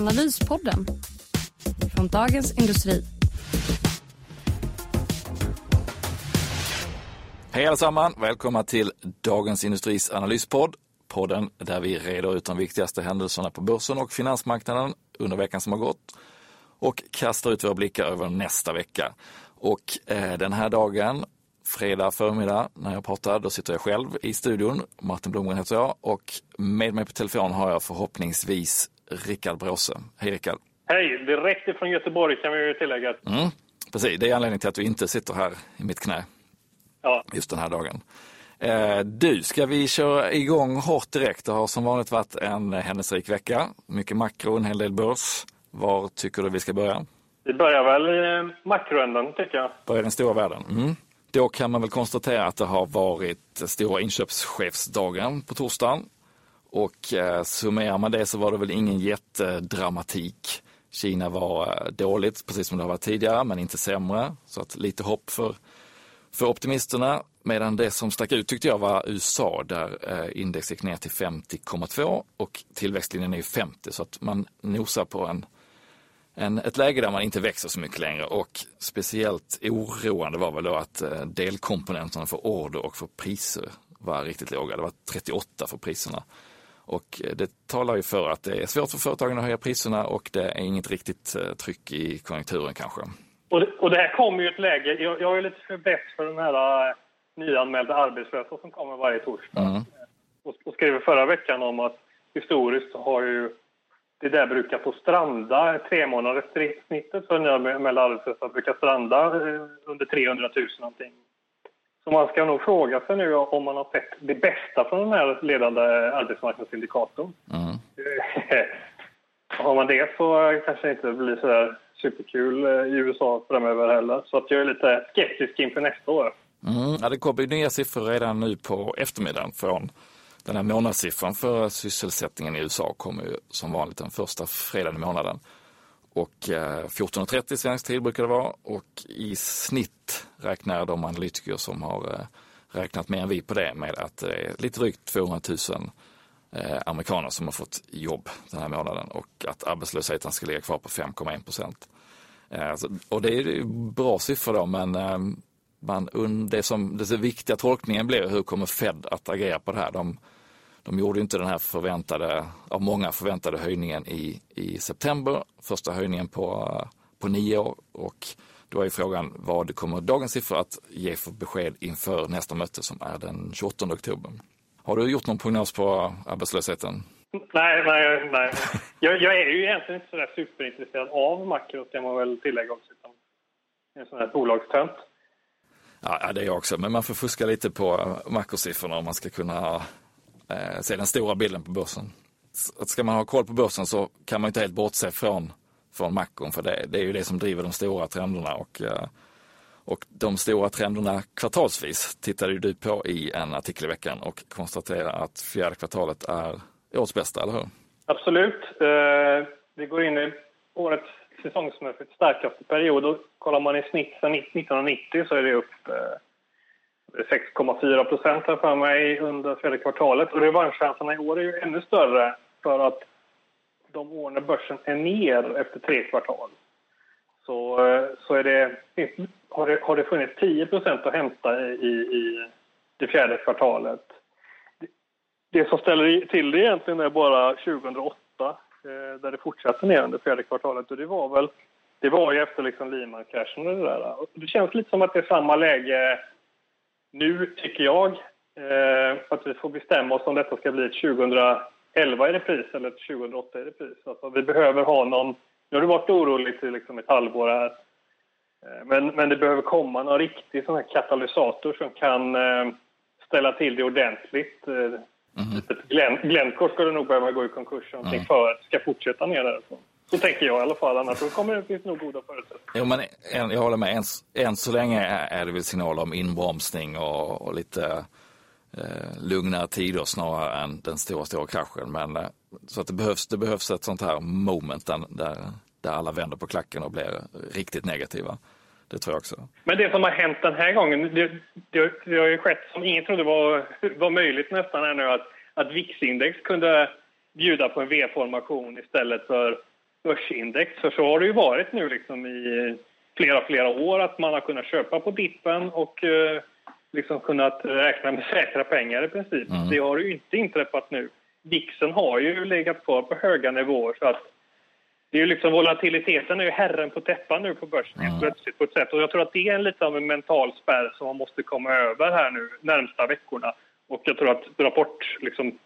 Analyspodden från Dagens Industri. Hej allesammans! Välkomna till Dagens Industris analyspodd. Podden där vi reder ut de viktigaste händelserna på börsen och finansmarknaden under veckan som har gått och kastar ut våra blickar över nästa vecka. Och eh, den här dagen, fredag förmiddag, när jag pratar, då sitter jag själv i studion. Martin Blomgren heter jag och med mig på telefon har jag förhoppningsvis Rickard Bråse. Hej Rickard! Hej! Direkt ifrån Göteborg kan vi ju tillägga. Mm, precis, det är anledningen till att du inte sitter här i mitt knä ja. just den här dagen. Eh, du, ska vi köra igång hårt direkt? Det har som vanligt varit en händelserik vecka. Mycket makro, en hel del börs. Var tycker du vi ska börja? Vi börjar väl i makroändan tycker jag. Börjar den stora världen. Mm. Då kan man väl konstatera att det har varit stora inköpschefsdagen på torsdagen. Och eh, summerar man det så var det väl ingen jättedramatik. Kina var eh, dåligt, precis som det har varit tidigare, men inte sämre. Så att lite hopp för, för optimisterna. Medan det som stack ut tyckte jag var USA där eh, index gick ner till 50,2 och tillväxtlinjen är 50 så att man nosar på en, en, ett läge där man inte växer så mycket längre och speciellt oroande var väl då att eh, delkomponenterna för order och för priser var riktigt låga. Det var 38 för priserna. Och eh, det talar ju för att det är svårt för företagen att höja priserna och det är inget riktigt tryck i konjunkturen kanske. Och det, och det här kommer ju ett läge, jag, jag är lite för bäst för den här nyanmälda arbetslösa som kommer varje torsdag. Mm. Och, och skrev förra veckan om att historiskt har ju det där brukar få stranda, tre månaders snittet för nyanmälda arbetslösa brukar stranda eh, under 300 000 någonting. Så man ska nog fråga sig nu om man har sett det bästa från den här ledande arbetsmarknadsindikatorn. Mm. har man det så kanske det inte blir så där superkul eh, i USA framöver heller. Så att jag är lite skeptisk inför nästa år. Mm, ja, det kommer nya siffror redan nu på eftermiddagen från den här månadssiffran för sysselsättningen i USA kommer ju som vanligt den första fredagen i månaden. Och eh, 14.30 svensk tid brukar det vara och i snitt räknar de analytiker som har eh, räknat mer än vi på det med att det är lite drygt 200 000 eh, amerikaner som har fått jobb den här månaden och att arbetslösheten ska ligga kvar på 5,1 procent. Eh, alltså, och det är bra siffror då men eh, man, det som den viktiga tolkningen blir hur kommer Fed att agera på det här? De, de gjorde inte den här förväntade, av många förväntade höjningen i, i september, första höjningen på, på nio år och då är frågan vad kommer dagens siffror att ge för besked inför nästa möte som är den 28 oktober. Har du gjort någon prognos på arbetslösheten? Nej, nej, nej. Jag, jag är ju egentligen inte så där superintresserad av makro, kan man väl tillägga också. En sån här bolagstönt. Ja, det är jag också, men man får fuska lite på makrosiffrorna om man ska kunna eh, se den stora bilden på börsen. Ska man ha koll på börsen så kan man inte helt bortse från, från makron, för det, det är ju det som driver de stora trenderna. Och, eh, och de stora trenderna kvartalsvis tittade ju du på i en artikel i veckan och konstaterar att fjärde kvartalet är årets bästa, eller hur? Absolut. Eh, vi går in i årets säsongsmässigt starkaste period. Och kollar man i snitt sedan 1990 så är det upp eh, 6,4 procent här för mig under fjärde kvartalet. Och revanschchanserna i år är ju ännu större för att de år när börsen är ner efter tre kvartal så, eh, så är det, har, det, har det funnits 10 procent att hämta i, i det fjärde kvartalet. Det som ställer till det egentligen är bara 2008 eh, där det fortsatte ner under fjärde kvartalet. Och det var väl det var ju efter liksom Lehman-kraschen och det där. Det känns lite som att det är samma läge nu, tycker jag. Eh, att vi får bestämma oss om detta ska bli ett 2011 i repris eller ett 2008 i repris. Alltså, vi behöver ha någon... Nu har det varit oroligt i liksom ett halvår här. Eh, men, men det behöver komma någon riktig sån här katalysator som kan eh, ställa till det ordentligt. Mm. Glencore skulle nog behöva gå i konkurs mm. för att det ska fortsätta ner därifrån. Så tänker jag i alla fall, annars kommer det finnas nog goda förutsättningar. Jo, men en, jag håller med. Än, än så länge är det väl signaler om inbromsning och, och lite eh, lugnare tider snarare än den stora, stora kraschen. Men, eh, så att det behövs, det behövs ett sånt här moment där, där, alla vänder på klacken och blir riktigt negativa. Det tror jag också. Men det som har hänt den här gången, det, det, det har ju skett som ingen trodde var, var möjligt nästan ännu, att, att VIX-index kunde bjuda på en V-formation istället för börsindex. För så har det ju varit nu liksom i flera, flera år att man har kunnat köpa på dippen och eh, liksom kunnat räkna med säkra pengar i princip. Mm. Det har ju inte inträffat nu. VIXen har ju legat kvar på höga nivåer så att det är ju liksom volatiliteten är ju herren på täppan nu på börsen mm. plötsligt på ett sätt. Och jag tror att det är en lite av en mental spärr som man måste komma över här nu närmsta veckorna. Och jag tror att rapport, liksom,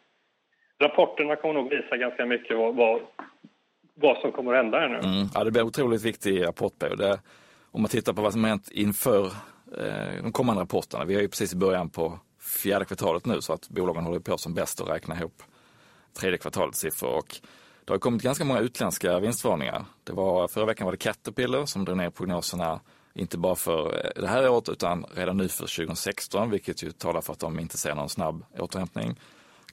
rapporterna kommer nog visa ganska mycket vad, vad, vad som kommer att hända här nu. Mm. Ja, det blir en otroligt viktig rapportperiod. Om man tittar på vad som har hänt inför eh, de kommande rapporterna. Vi är ju precis i början på fjärde kvartalet nu så att bolagen håller på som bäst att räkna ihop tredje kvartalets siffror. Och det har kommit ganska många utländska vinstvarningar. Det var, förra veckan var det Caterpillar som drog ner prognoserna inte bara för eh, det här året utan redan nu för 2016, vilket ju talar för att de inte ser någon snabb återhämtning.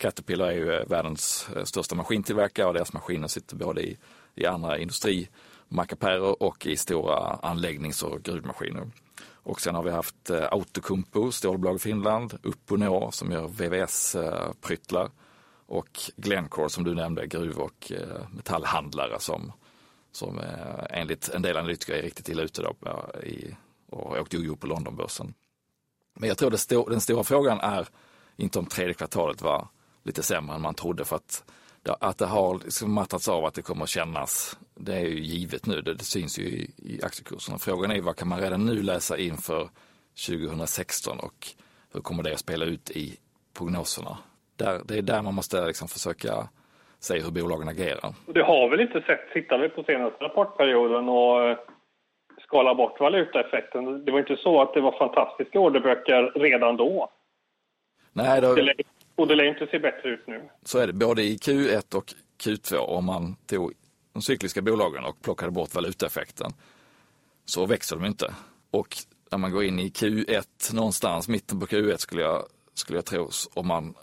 Caterpillar är ju eh, världens eh, största maskintillverkare och deras maskiner sitter både i, i andra industrimackapärer och i stora anläggnings och gruvmaskiner. Och sen har vi haft eh, Outokumpu, stålbolag i Finland, Uponor som gör VVS-pryttlar och Glencore som du nämnde, gruv och metallhandlare som, som enligt en del analytiker är riktigt illa ute då, i, och åkte ojo på Londonbörsen. Men jag tror sto den stora frågan är inte om tredje kvartalet var lite sämre än man trodde för att att det har liksom mattats av, att det kommer att kännas, det är ju givet nu, det, det syns ju i, i aktiekurserna. Frågan är vad kan man redan nu läsa inför 2016 och hur kommer det att spela ut i prognoserna? Där, det är där man måste liksom försöka se hur bolagen agerar. Det har väl inte sett, tittar vi på senaste rapportperioden och eh, skala bort valutaeffekten. Det var inte så att det var fantastiska orderböcker redan då. Nej, då... det, och det lär inte se bättre ut nu. Så är det, både i Q1 och Q2 om man tog de cykliska bolagen och plockade bort valutaeffekten så växer de inte. Och när man går in i Q1 någonstans, mitten på Q1 skulle jag, skulle jag tro, om man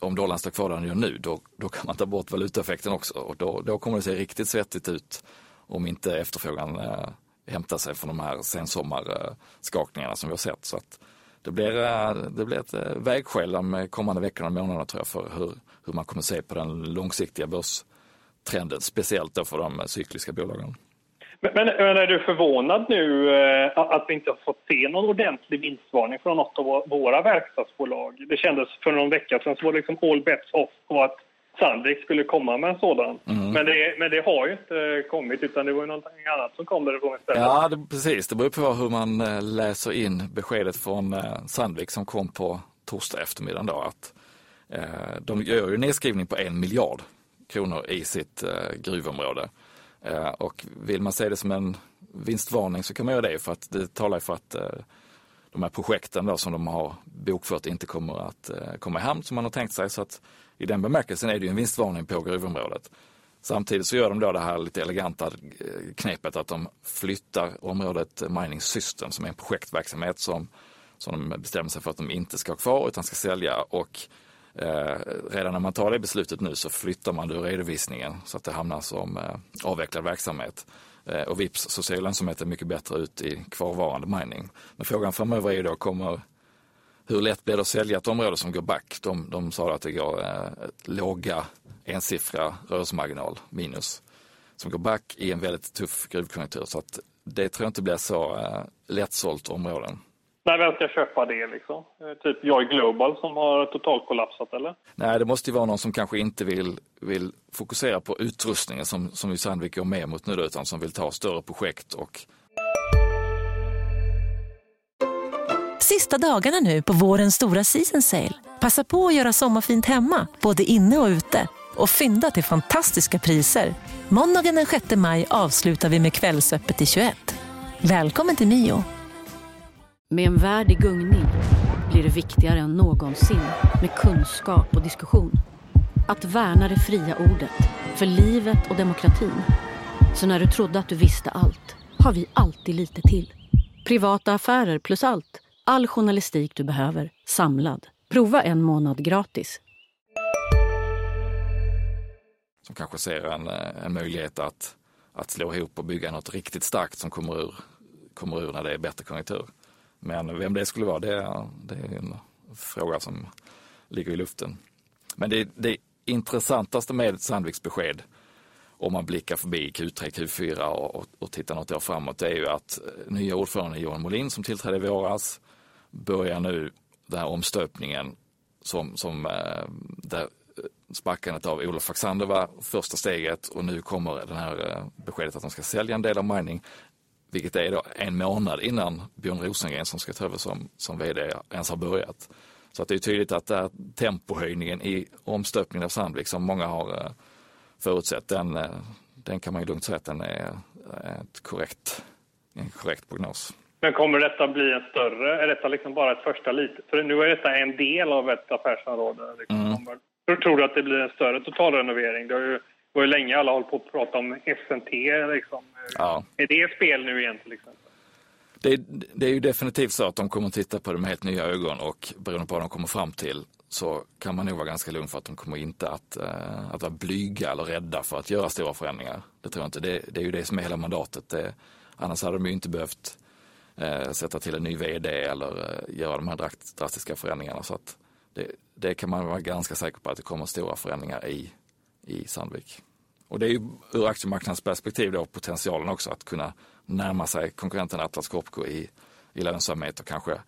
om dollarn står kvar där den gör nu, då, då kan man ta bort valutaeffekten också och då, då kommer det se riktigt svettigt ut om inte efterfrågan eh, hämtar sig från de här sensommarskakningarna som vi har sett. Så att det, blir, eh, det blir ett eh, vägskäl de kommande veckorna och månaderna tror jag för hur, hur man kommer se på den långsiktiga börstrenden, speciellt då för de cykliska bolagen. Men, men, är du förvånad nu eh, att vi inte har fått se någon ordentlig vinstvarning från något av våra verkstadsbolag? Det kändes för någon vecka sedan så var det liksom all bets off på att Sandvik skulle komma med en sådan. Mm. Men, det, men det har ju inte kommit utan det var ju någonting annat som kom därifrån istället. Ja, det, precis. Det beror på hur man eh, läser in beskedet från eh, Sandvik som kom på torsdag eftermiddag. Då, att, eh, de gör ju nedskrivning på en miljard kronor i sitt eh, gruvområde. Eh, och vill man se det som en vinstvarning så kan man göra det för att det talar för att eh, de här projekten då som de har bokfört inte kommer att eh, komma i hamn som man har tänkt sig. Så att i den bemärkelsen är det ju en vinstvarning på gruvområdet. Samtidigt så gör de då det här lite eleganta eh, knepet att de flyttar området Mining System som är en projektverksamhet som, som de bestämmer sig för att de inte ska ha kvar utan ska sälja och Eh, redan när man tar det beslutet nu så flyttar man det ur redovisningen så att det hamnar som eh, avvecklad verksamhet. Eh, och vips så ser lönsamheten mycket bättre ut i kvarvarande mining. Men frågan framöver är ju då, kommer, hur lätt blir det att sälja ett område som går back? De, de sa att det går eh, låga ensiffriga rörelsemarginal, minus, som går back i en väldigt tuff gruvkonjunktur. Så att det tror jag inte blir så eh, lättsålt områden. Nej, vem ska köpa det liksom? Eh, typ Joy Global som har totalkollapsat eller? Nej, det måste ju vara någon som kanske inte vill, vill fokusera på utrustningen som, som ju Sandvik går med mot nu då, utan som vill ta större projekt och Sista dagarna nu på vårens stora season sale. Passa på att göra sommarfint hemma, både inne och ute. Och fynda till fantastiska priser. Måndagen den 6 maj avslutar vi med Kvällsöppet i 21. Välkommen till Mio. Med en värld i gungning blir det viktigare än någonsin med kunskap och diskussion. Att värna det fria ordet, för livet och demokratin. Så när du trodde att du visste allt, har vi alltid lite till. Privata affärer plus allt. All journalistik du behöver, samlad. Prova en månad gratis. Som kanske ser en, eh, en möjlighet att, att slå ihop och bygga något riktigt starkt som kommer ur, kommer ur när det är bättre konjunktur. Men vem det skulle vara, det, är, det är en fråga som ligger i luften. Men det, det intressantaste med Sandviks besked om man blickar förbi Q3, Q4 och, och, och tittar något år framåt, det är ju att eh, nya ordföranden Johan Molin som tillträdde i våras börjar nu den här omstöpningen som, som eh, där eh, sparkandet av Olof Faxander var första steget och nu kommer det här beskedet att de ska sälja en del av mining vilket är då en månad innan Björn Rosengren som ska ta över som, som vd ens har börjat. Så att det är tydligt att där tempohöjningen i omstöpningen av Sandvik som många har eh, förutsett, den, eh, den kan man ju lugnt säga att den är ett korrekt, en korrekt prognos. Men kommer detta bli en större, är detta liksom bara ett första litet? För nu är detta en del av ett affärsområde. Liksom. Mm. Tror du att det blir en större totalrenovering? Det har ju det var ju länge alla hållit på att prata om SNT. Liksom. Ja. Är det spel nu igen till exempel? Det, det, är ju definitivt så att de kommer titta på det med helt nya ögon och beroende på vad de kommer fram till så kan man nog vara ganska lugn för att de kommer inte att, uh, att vara blyga eller rädda för att göra stora förändringar. Det tror jag inte. Det, det är ju det som är hela mandatet. Det, annars hade de ju inte behövt uh, sätta till en ny vd eller uh, göra de här drastiska förändringarna. Så att det, det kan man vara ganska säker på att det kommer stora förändringar i i Sandvik. Och det är ju ur aktiemarknadens perspektiv då potentialen också att kunna närma sig konkurrenten Atlas Copco i, i lönsamhet och kanske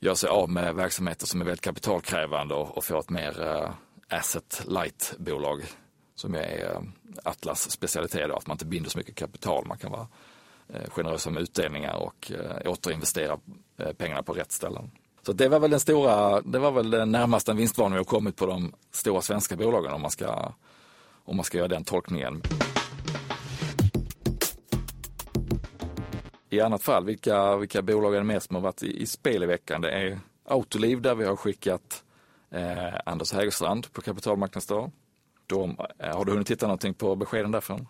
göra sig av med verksamheter som är väldigt kapitalkrävande och, och få ett mer uh, asset light bolag som är uh, Atlas specialitet, och att man inte binder så mycket kapital. Man kan vara eh, uh, generösa med utdelningar och uh, återinvestera pengarna på rätt ställen. Så det var väl den stora, det var väl den närmaste vinstvarning vi har kommit på de stora svenska bolagen om man ska om man ska göra den tolkningen. I annat fall, vilka, vilka bolag är det mest som har varit i, i spel i veckan? Det är Autoliv där vi har skickat eh, Anders Hägerstrand på kapitalmarknadsdag. De, eh, har du hunnit titta någonting på beskeden därifrån?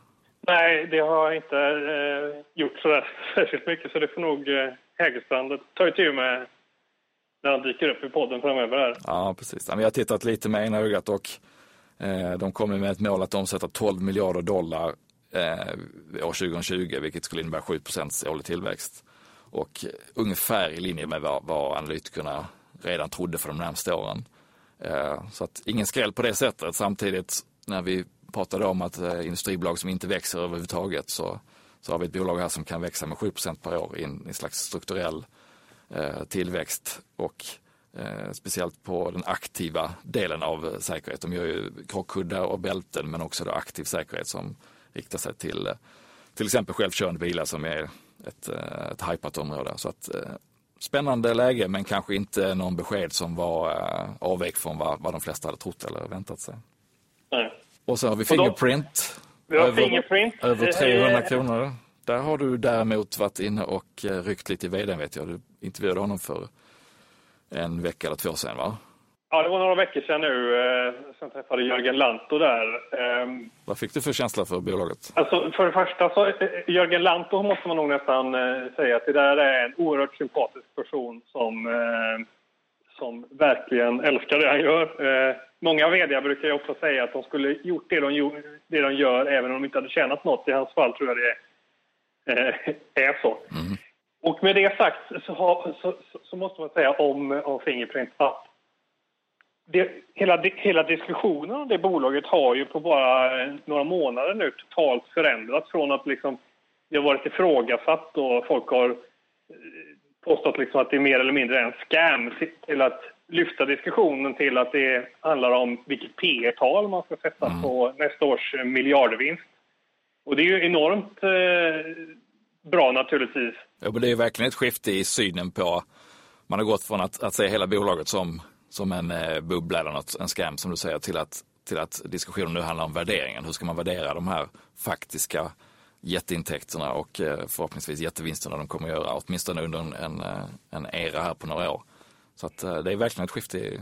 Nej, det har jag inte eh, gjort så särskilt mycket så det får nog eh, Hägerstrand ta itu med när han dyker upp i podden framöver. Här. Ja, precis. Jag har tittat lite med ena ögat och Eh, de kommer med ett mål att omsätta 12 miljarder dollar eh, år 2020, vilket skulle innebära 7% årlig tillväxt. Och ungefär i linje med vad, vad analytikerna redan trodde för de närmaste åren. Eh, så att ingen skräll på det sättet. Samtidigt när vi pratade om att industribolag som inte växer överhuvudtaget så, så har vi ett bolag här som kan växa med 7% per år i en, en slags strukturell tillväxt. Och Eh, speciellt på den aktiva delen av säkerhet. De gör ju krockkuddar och bälten men också då aktiv säkerhet som riktar sig till till exempel självkörande bilar som är ett, eh, ett hajpat område. Så att, eh, spännande läge men kanske inte någon besked som var eh, avvek från vad, vad de flesta hade trott eller väntat sig. Nej. Och så har vi Fingerprint. Vi har över, Fingerprint. Över 300 kronor. Där har du däremot varit inne och ryckt lite i vdn vet jag. Du intervjuade honom för en vecka eller två sedan va? Ja, det var några veckor sedan nu. Eh, sen träffade Jörgen Lanto där. Eh, Vad fick du för känsla för bolaget? Alltså, för det första så, eh, Jörgen Lanto måste man nog nästan eh, säga att det där är en oerhört sympatisk person som, som verkligen älskar det han gör. Många vd brukar ju också säga att de skulle gjort det de, det de gör även om de inte hade tjänat något. I hans fall tror jag det är, är så. Mm. Och med det sagt så, har, så, så, måste man säga om, om Fingerprint att det, hela, hela diskussionen om det bolaget har ju på bara några månader nu totalt förändrats från att liksom det har varit ifrågasatt och folk har eh, påstått liksom att det är mer eller mindre en scam till att lyfta diskussionen till att det handlar om vilket P tal man ska sätta mm. på nästa års miljardvinst. Och det är ju enormt eh, bra naturligtvis. Ja, men det är verkligen ett skifte i synen på, man har gått från att, att se hela bolaget som, som en eh, bubbla eller något, en scam som du säger, till att, till att diskussionen nu handlar om värderingen. Hur ska man värdera de här faktiska jätteintäkterna och eh, förhoppningsvis jättevinsterna de kommer att göra, åtminstone under en, en, eh, en era här på några år. Så att det är verkligen ett skifte i,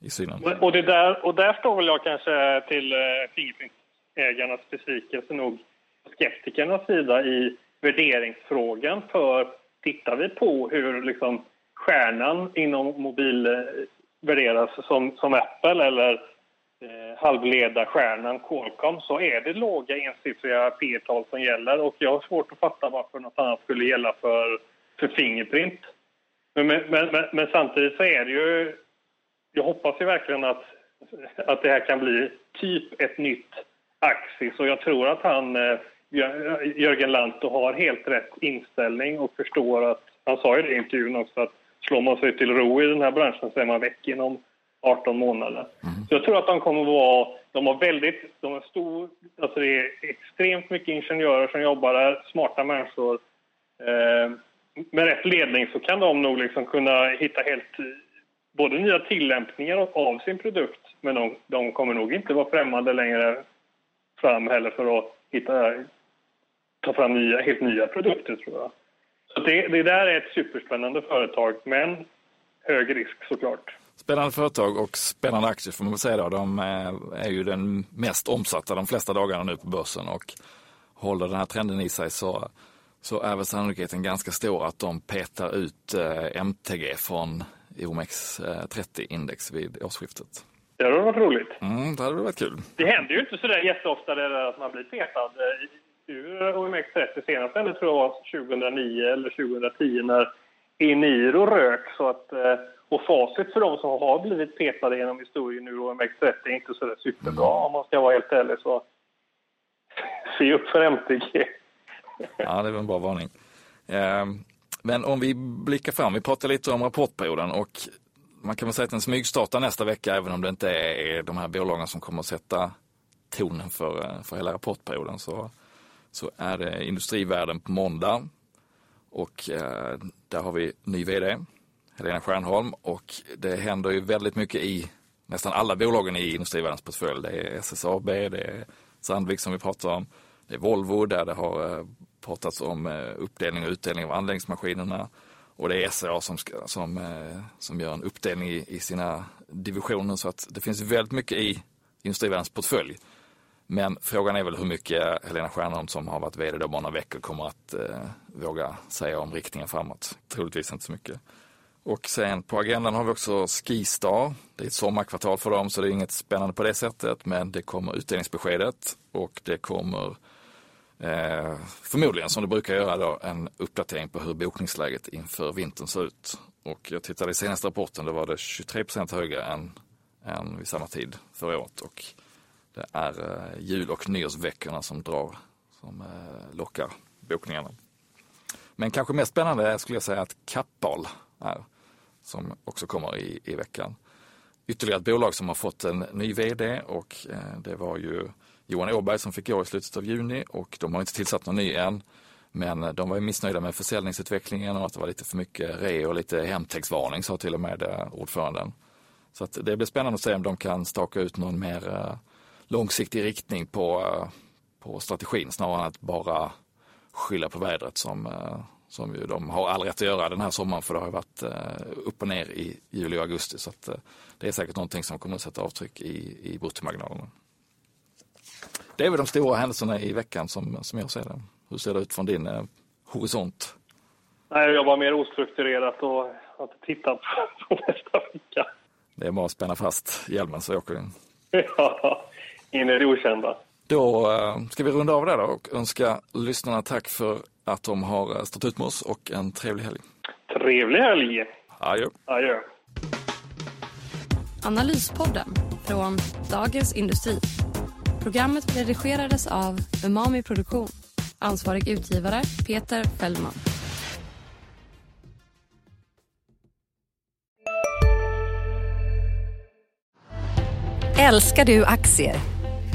i synen. Och, det där, och där står väl jag kanske till Fingerprint-ägarnas besvikelse nog skeptikernas sida i värderingsfrågan. För tittar vi på hur liksom stjärnan inom mobil eh, värderas som, som Apple eller eh, halvledarstjärnan Qualcomm så är det låga ensiffriga P-tal som gäller och jag har svårt att fatta varför något annat skulle gälla för, för Fingerprint. Men, men, men, men samtidigt så är det ju... Jag hoppas ju verkligen att, att det här kan bli typ ett nytt Axis och jag tror att han, eh, Jörgen Lantto, har helt rätt inställning och förstår att, han sa ju det i intervjun också, att slår man sig till ro i den här branschen så är man väck inom 18 månader. Mm. Så jag tror att de kommer att vara... De har väldigt... De har stor... Alltså det är extremt mycket ingenjörer som jobbar där, smarta människor. Eh, med rätt ledning så kan de nog liksom kunna hitta helt... Både nya tillämpningar av sin produkt, men de, de kommer nog inte vara främmande längre fram heller för att hitta, ta fram nya, helt nya produkter, tror jag. Så det, det där är ett superspännande företag, men hög risk såklart. Spännande företag och spännande aktier får man väl säga då. De är ju den mest omsatta de flesta dagarna nu på börsen och håller den här trenden i sig så, så är väl sannolikheten ganska stor att de petar ut eh, MTG från OMX30-index vid årsskiftet. Det hade varit roligt. Mm, det hade varit kul. Det händer ju inte så där jätteofta det att man blir petad ur OMX30 senast eller tror jag var 2009 eller 2010 när Eniro rök. Så att, eh, och facit för de som har blivit petade genom historien ur OMX30 är inte så där superbra om man ska vara helt ärlig. Så se upp för MTG. Ja, det var en bra varning. Ehm, men om vi blickar fram, vi pratar lite om rapportperioden och man kan väl säga att den smygstartar nästa vecka även om det inte är de här bolagen som kommer att sätta tonen för, eh, för hela rapportperioden. Så så är det Industrivärden på måndag och eh, där har vi ny vd, Helena Stjernholm. och det händer ju väldigt mycket i nästan alla bolagen i Industrivärdens portfölj. Det är SSAB, det är Sandvik som vi pratar om, det är Volvo där det har eh, pratats om eh, uppdelning och utdelning av anläggningsmaskinerna och det är SCA som, ska, som, eh, som gör en uppdelning i, i sina divisioner så att det finns väldigt mycket i Industrivärdens portfölj. Men frågan är väl hur mycket Helena Stjernholm som har varit vd då bara några veckor kommer att eh, våga säga om riktningen framåt. Troligtvis inte så mycket. Och sen på agendan har vi också Skistar. Det är ett sommarkvartal för dem så det är inget spännande på det sättet. Men det kommer utdelningsbeskedet och det kommer eh, förmodligen som det brukar göra då en uppdatering på hur bokningsläget inför vintern ser ut. Och jag tittade i senaste rapporten, då var det 23 procent högre än, än vid samma tid förra året. Och det är eh, jul och nyårsveckorna som drar, som eh, lockar bokningarna. Men kanske mest spännande skulle jag säga att Kappahl är, som också kommer i, i veckan. Ytterligare ett bolag som har fått en ny vd och eh, det var ju Johan Åberg som fick gå i slutet av juni och de har inte tillsatt någon ny än. Men de var ju missnöjda med försäljningsutvecklingen och att det var lite för mycket re och lite hemtextvarning sa till och med ordföranden. Så att det blir spännande att se om de kan staka ut någon mer långsiktig riktning på, eh, på strategin snarare än att bara skylla på vädret som, eh, som ju de har all rätt att göra den här sommaren för det har varit eh, upp och ner i juli och augusti. Så att det är säkert någonting som kommer att sätta avtryck i, i bruttomarginalerna. Det är väl de stora händelserna i veckan som, som jag ser det. Hur ser det ut från din eh, horisont? Nej, jag jobbar mer ostrukturerat och har inte tittat på nästa vecka. Det är bara att spänna fast hjälmen så åker in. ja, in i det okända. Då eh, ska vi runda av där då och önska lyssnarna tack för att de har eh, stått ut med oss och en trevlig helg. Trevlig helg! Adjö. Adjö. Analyspodden från Dagens Industri. Programmet redigerades av Umami Produktion. Ansvarig utgivare Peter Fellman. Älskar du aktier?